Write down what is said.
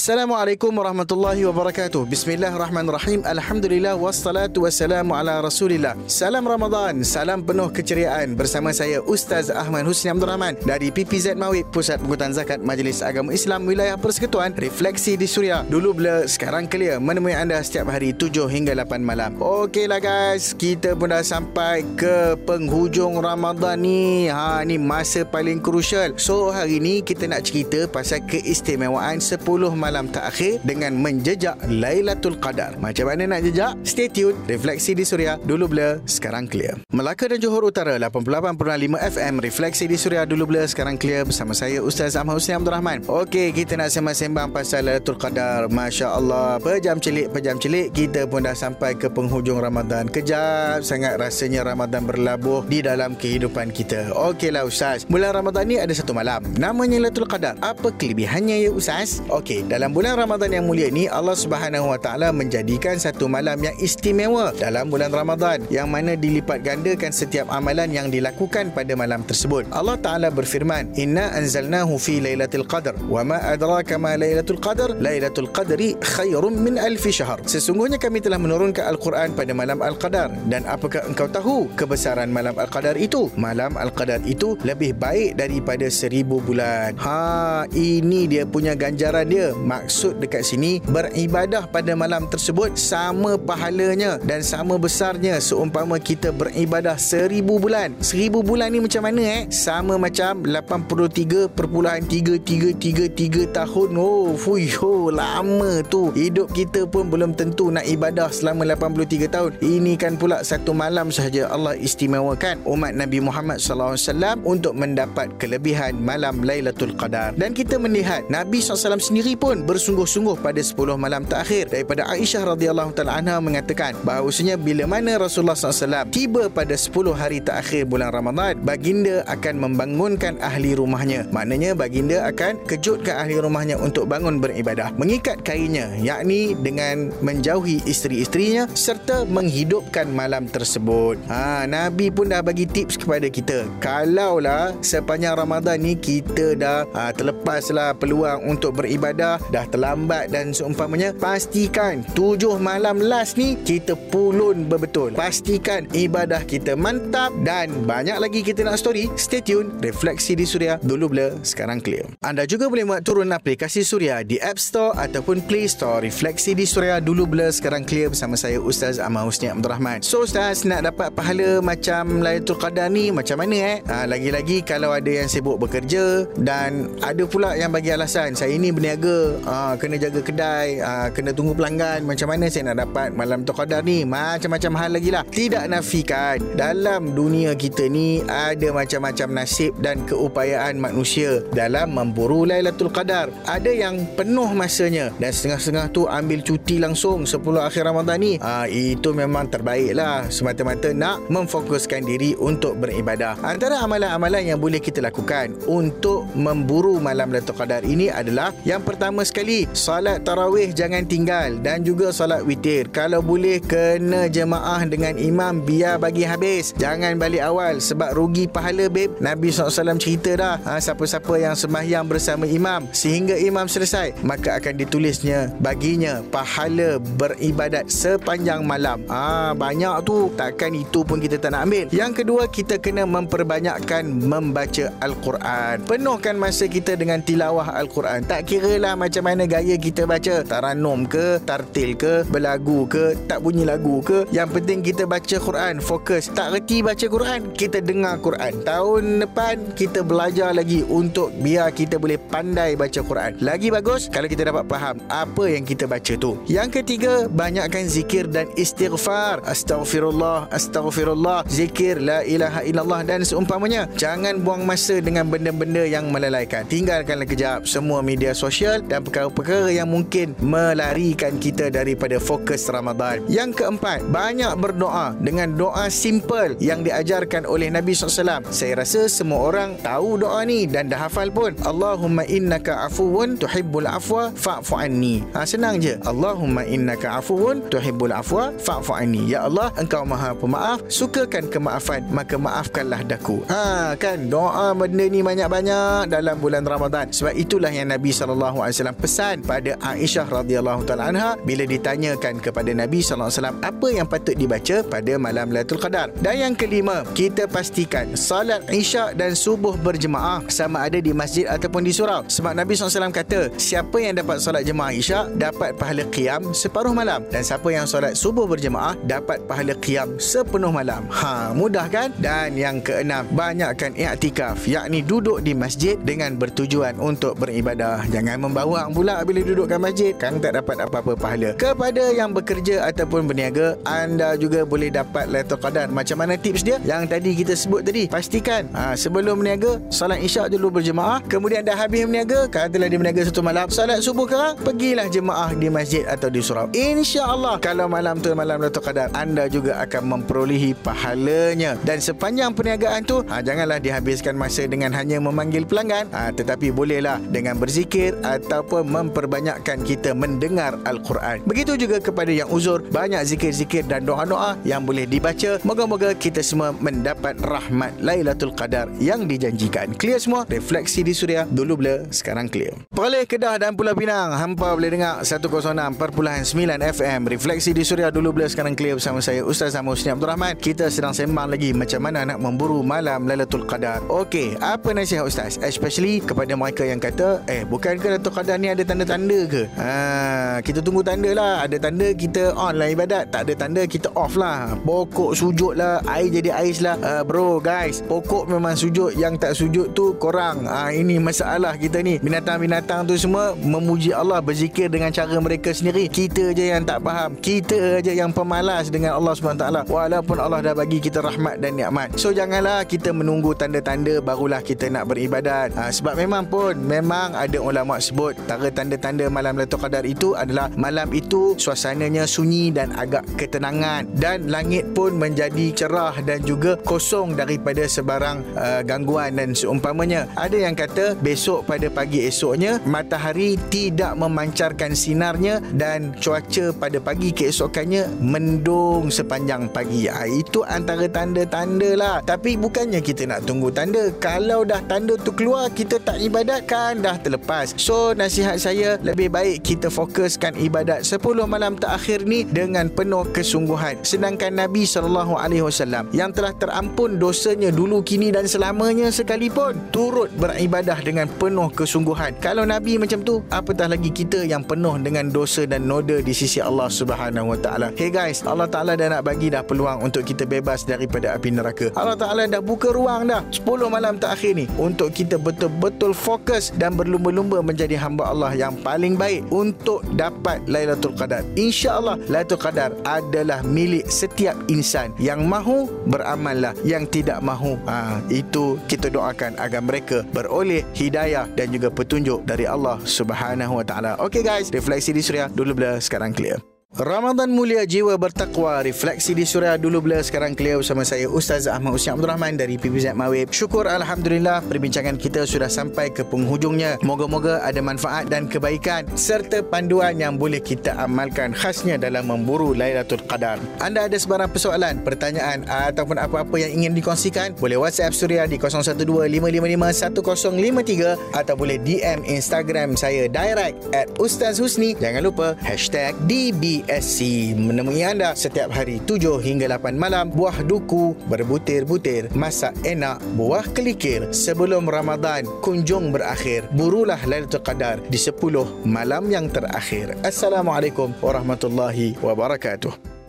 Assalamualaikum warahmatullahi wabarakatuh. Bismillahirrahmanirrahim. Alhamdulillah wassalatu wassalamu ala Rasulillah. Salam Ramadan, salam penuh keceriaan bersama saya Ustaz Ahmad Husni Abdul Rahman dari PPZ Mawib Pusat Pengutan Zakat Majlis Agama Islam Wilayah Persekutuan Refleksi di Suria. Dulu blur, sekarang clear menemui anda setiap hari 7 hingga 8 malam. Okeylah guys, kita pun dah sampai ke penghujung Ramadan ni. Ha ni masa paling krusial. So hari ni kita nak cerita pasal keistimewaan 10 malam terakhir dengan menjejak Lailatul Qadar. Macam mana nak jejak? Stay tune. Refleksi di Suria. Dulu blur, sekarang clear. Melaka dan Johor Utara 88.5 FM. Refleksi di Suria. Dulu blur, sekarang clear. Bersama saya Ustaz Ahmad Husni Abdul Rahman. Okey, kita nak sembang-sembang pasal Lailatul Qadar. Masya Allah. Pejam celik, pejam celik. Kita pun dah sampai ke penghujung Ramadan. Kejap sangat rasanya Ramadan berlabuh di dalam kehidupan kita. Okeylah Ustaz. Bulan Ramadan ni ada satu malam. Namanya Lailatul Qadar. Apa kelebihannya ya Ustaz? Okey, dalam bulan Ramadan yang mulia ini Allah Subhanahu Wa Taala menjadikan satu malam yang istimewa dalam bulan Ramadan yang mana dilipat gandakan setiap amalan yang dilakukan pada malam tersebut. Allah Taala berfirman, "Inna anzalnahu fi lailatul qadr wa ma adraka ma lailatul qadr? Lailatul qadri khairum min alf syahr." Sesungguhnya kami telah menurunkan Al-Quran pada malam Al-Qadar dan apakah engkau tahu kebesaran malam Al-Qadar itu? Malam Al-Qadar itu lebih baik daripada seribu bulan. Ha, ini dia punya ganjaran dia maksud dekat sini beribadah pada malam tersebut sama pahalanya dan sama besarnya. Seumpama kita beribadah seribu bulan. Seribu bulan ni macam mana eh? Sama macam 83.3333 tahun. Oh fui oh, lama tu. Hidup kita pun belum tentu nak ibadah selama 83 tahun. Ini kan pula satu malam sahaja Allah istimewakan umat Nabi Muhammad SAW untuk mendapat kelebihan malam Lailatul Qadar. Dan kita melihat Nabi SAW sendiri pun bersungguh-sungguh pada 10 malam terakhir daripada Aisyah radhiyallahu taala anha mengatakan bahawasanya bila mana Rasulullah SAW tiba pada 10 hari terakhir bulan Ramadan baginda akan membangunkan ahli rumahnya. Maknanya baginda akan kejutkan ahli rumahnya untuk bangun beribadah mengikat kainnya yakni dengan menjauhi isteri-isterinya serta menghidupkan malam tersebut. Ha, Nabi pun dah bagi tips kepada kita kalaulah sepanjang Ramadan ni kita dah ha, terlepaslah peluang untuk beribadah dah terlambat dan seumpamanya pastikan tujuh malam last ni kita pulun betul pastikan ibadah kita mantap dan banyak lagi kita nak story. Stay tune refleksi di Suria dulu blur sekarang clear. Anda juga boleh muat turun aplikasi Suria di App Store ataupun Play Store. Refleksi di Suria dulu blur sekarang clear bersama saya Ustaz Ahmad Husni Abdul Rahman. So Ustaz nak dapat pahala macam Lailatul Qadar ni macam mana eh? Ha, lagi-lagi kalau ada yang sibuk bekerja dan ada pula yang bagi alasan saya ni berniaga ha, kena jaga kedai ha, kena tunggu pelanggan. Macam mana saya nak dapat malam tu qadar ni? Macam-macam hal lagi lah. Tidak nafikan dalam dunia kita ni ada macam-macam nasib dan keupayaan manusia dalam memburu Lailatul Qadar. Ada yang penuh masanya dan setengah-setengah tu ambil cuti langsung 10 akhir Ramadan ni. Ha, itu memang terbaik lah. Semata-mata nak memfokuskan diri untuk beribadah. Antara amalan-amalan yang boleh kita lakukan untuk memburu malam Lailatul Qadar ini adalah yang pertama sekali salat tarawih jangan tinggal dan juga salat witir. Kalau boleh kena jemaah dengan imam biar bagi habis. Jangan balik awal sebab rugi pahala babe. Nabi SAW cerita dah ha, siapa-siapa yang sembahyang bersama imam. Sehingga imam selesai maka akan ditulisnya baginya pahala beribadat sepanjang malam. Ha, banyak tu. Takkan itu pun kita tak nak ambil. Yang kedua kita kena memperbanyakkan membaca Al-Quran. Penuhkan masa kita dengan tilawah Al-Quran. Tak kira lah macam mana gaya kita baca? Taranum ke tartil ke berlagu ke tak bunyi lagu ke? Yang penting kita baca Quran fokus. Tak reti baca Quran kita dengar Quran. Tahun depan kita belajar lagi untuk biar kita boleh pandai baca Quran. Lagi bagus kalau kita dapat faham apa yang kita baca tu. Yang ketiga banyakkan zikir dan istighfar. Astaghfirullah astaghfirullah. Zikir la ilaha illallah. Dan seumpamanya jangan buang masa dengan benda-benda yang melalaikan. Tinggalkanlah kejap semua media sosial dan perkara-perkara yang mungkin melarikan kita daripada fokus Ramadan. Yang keempat, banyak berdoa dengan doa simple yang diajarkan oleh Nabi SAW. Saya rasa semua orang tahu doa ni dan dah hafal pun. Allahumma innaka afuwun tuhibbul afwa fa'fu anni. Ha, senang je. Allahumma innaka afuwun tuhibbul afwa fa'fu anni. Ya Allah, engkau maha pemaaf, sukakan kemaafan, maka maafkanlah daku. Ha, kan doa benda ni banyak-banyak dalam bulan Ramadan. Sebab itulah yang Nabi SAW dalam pesan pada Aisyah radhiyallahu taala anha bila ditanyakan kepada Nabi sallallahu alaihi wasallam apa yang patut dibaca pada malam Lailatul Qadar. Dan yang kelima, kita pastikan salat Isyak dan subuh berjemaah sama ada di masjid ataupun di surau. Sebab Nabi SAW kata, siapa yang dapat salat jemaah Isyak dapat pahala qiyam separuh malam dan siapa yang salat subuh berjemaah dapat pahala qiyam sepenuh malam. Ha, mudah kan? Dan yang keenam, banyakkan i'tikaf, yakni duduk di masjid dengan bertujuan untuk beribadah. Jangan membawa pula bila duduk kat masjid, kan tak dapat apa-apa pahala. Kepada yang bekerja ataupun berniaga, anda juga boleh dapat Lailatul Qadar. Macam mana tips dia? Yang tadi kita sebut tadi. Pastikan ha, sebelum berniaga, salat Isyak dulu berjemaah. Kemudian dah habis berniaga, katalah dia berniaga satu malam, salat subuh ke? Pergilah jemaah di masjid atau di surau. InsyaAllah kalau malam tu malam Lailatul Qadar, anda juga akan memperolehi pahalanya. Dan sepanjang perniagaan tu, ha, janganlah dihabiskan masa dengan hanya memanggil pelanggan. Ha, tetapi bolehlah dengan berzikir ataupun memperbanyakkan kita mendengar Al-Quran. Begitu juga kepada yang uzur, banyak zikir-zikir dan doa-doa yang boleh dibaca. Moga-moga kita semua mendapat rahmat Lailatul Qadar yang dijanjikan. Clear semua? Refleksi di Suria. Dulu blur, sekarang clear. Peralih Kedah dan Pulau Pinang. Hampa boleh dengar 106.9 FM. Refleksi di Suria. Dulu blur, sekarang clear bersama saya Ustaz Ahmad Husni Abdul Rahman. Kita sedang sembang lagi macam mana nak memburu malam Lailatul Qadar. Okey, apa nasihat Ustaz? Especially kepada mereka yang kata, eh bukankah Lailatul Qadar ni ada tanda-tanda ke? Ha, kita tunggu tanda lah. Ada tanda kita on lah ibadat. Tak ada tanda kita off lah. Pokok sujud lah, air jadi ais lah. Uh, bro, guys, pokok memang sujud. Yang tak sujud tu korang. Uh, ini masalah kita ni. Binatang-binatang tu semua memuji Allah, berzikir dengan cara mereka sendiri. Kita je yang tak faham. Kita je yang pemalas dengan Allah SWT. Walaupun Allah dah bagi kita rahmat dan nikmat. So, janganlah kita menunggu tanda-tanda barulah kita nak beribadat. Uh, sebab memang pun, memang ada ulama sebut tanda tanda-tanda malam Lailatul Qadar itu adalah malam itu suasananya sunyi dan agak ketenangan dan langit pun menjadi cerah dan juga kosong daripada sebarang uh, gangguan dan seumpamanya. Ada yang kata besok pada pagi esoknya matahari tidak memancarkan sinarnya dan cuaca pada pagi keesokannya mendung sepanjang pagi. Ha, itu antara tanda-tanda lah. Tapi bukannya kita nak tunggu tanda. Kalau dah tanda tu keluar kita tak ibadat kan dah terlepas. So nasihat saya lebih baik kita fokuskan ibadat 10 malam terakhir ni dengan penuh kesungguhan. Sedangkan Nabi sallallahu alaihi wasallam yang telah terampun dosanya dulu kini dan selamanya sekalipun turut beribadah dengan penuh kesungguhan. Kalau Nabi macam tu, apatah lagi kita yang penuh dengan dosa dan noda di sisi Allah Subhanahu wa taala. Hey guys, Allah Taala dah nak bagi dah peluang untuk kita bebas daripada api neraka. Allah Taala dah buka ruang dah 10 malam terakhir ni untuk kita betul-betul fokus dan berlumba-lumba menjadi hamba Allah yang paling baik untuk dapat Lailatul Qadar. Insya-Allah Lailatul Qadar adalah milik setiap insan yang mahu beramallah yang tidak mahu ha, itu kita doakan agar mereka beroleh hidayah dan juga petunjuk dari Allah Subhanahu Wa Taala. Okay guys, refleksi di Suria dulu bila sekarang clear. Ramadan mulia jiwa bertakwa Refleksi di Suria. Dulu bila sekarang clear bersama saya Ustaz Ahmad Usni Abdul Rahman dari PBZ Mawib. Syukur Alhamdulillah perbincangan kita sudah sampai ke penghujungnya. Moga-moga ada manfaat dan kebaikan Serta panduan yang boleh kita amalkan khasnya dalam memburu Lailatul Qadar. Anda ada sebarang persoalan, pertanyaan ataupun apa-apa yang ingin dikongsikan Boleh WhatsApp Suria di 012-555-1053 Atau boleh DM Instagram saya direct at Ustaz Husni. Jangan lupa hashtag DB PSC menemui anda setiap hari 7 hingga 8 malam buah duku berbutir-butir masak enak buah kelikir. Sebelum Ramadan kunjung berakhir. Burulah Lailatul Qadar di 10 malam yang terakhir. Assalamualaikum warahmatullahi wabarakatuh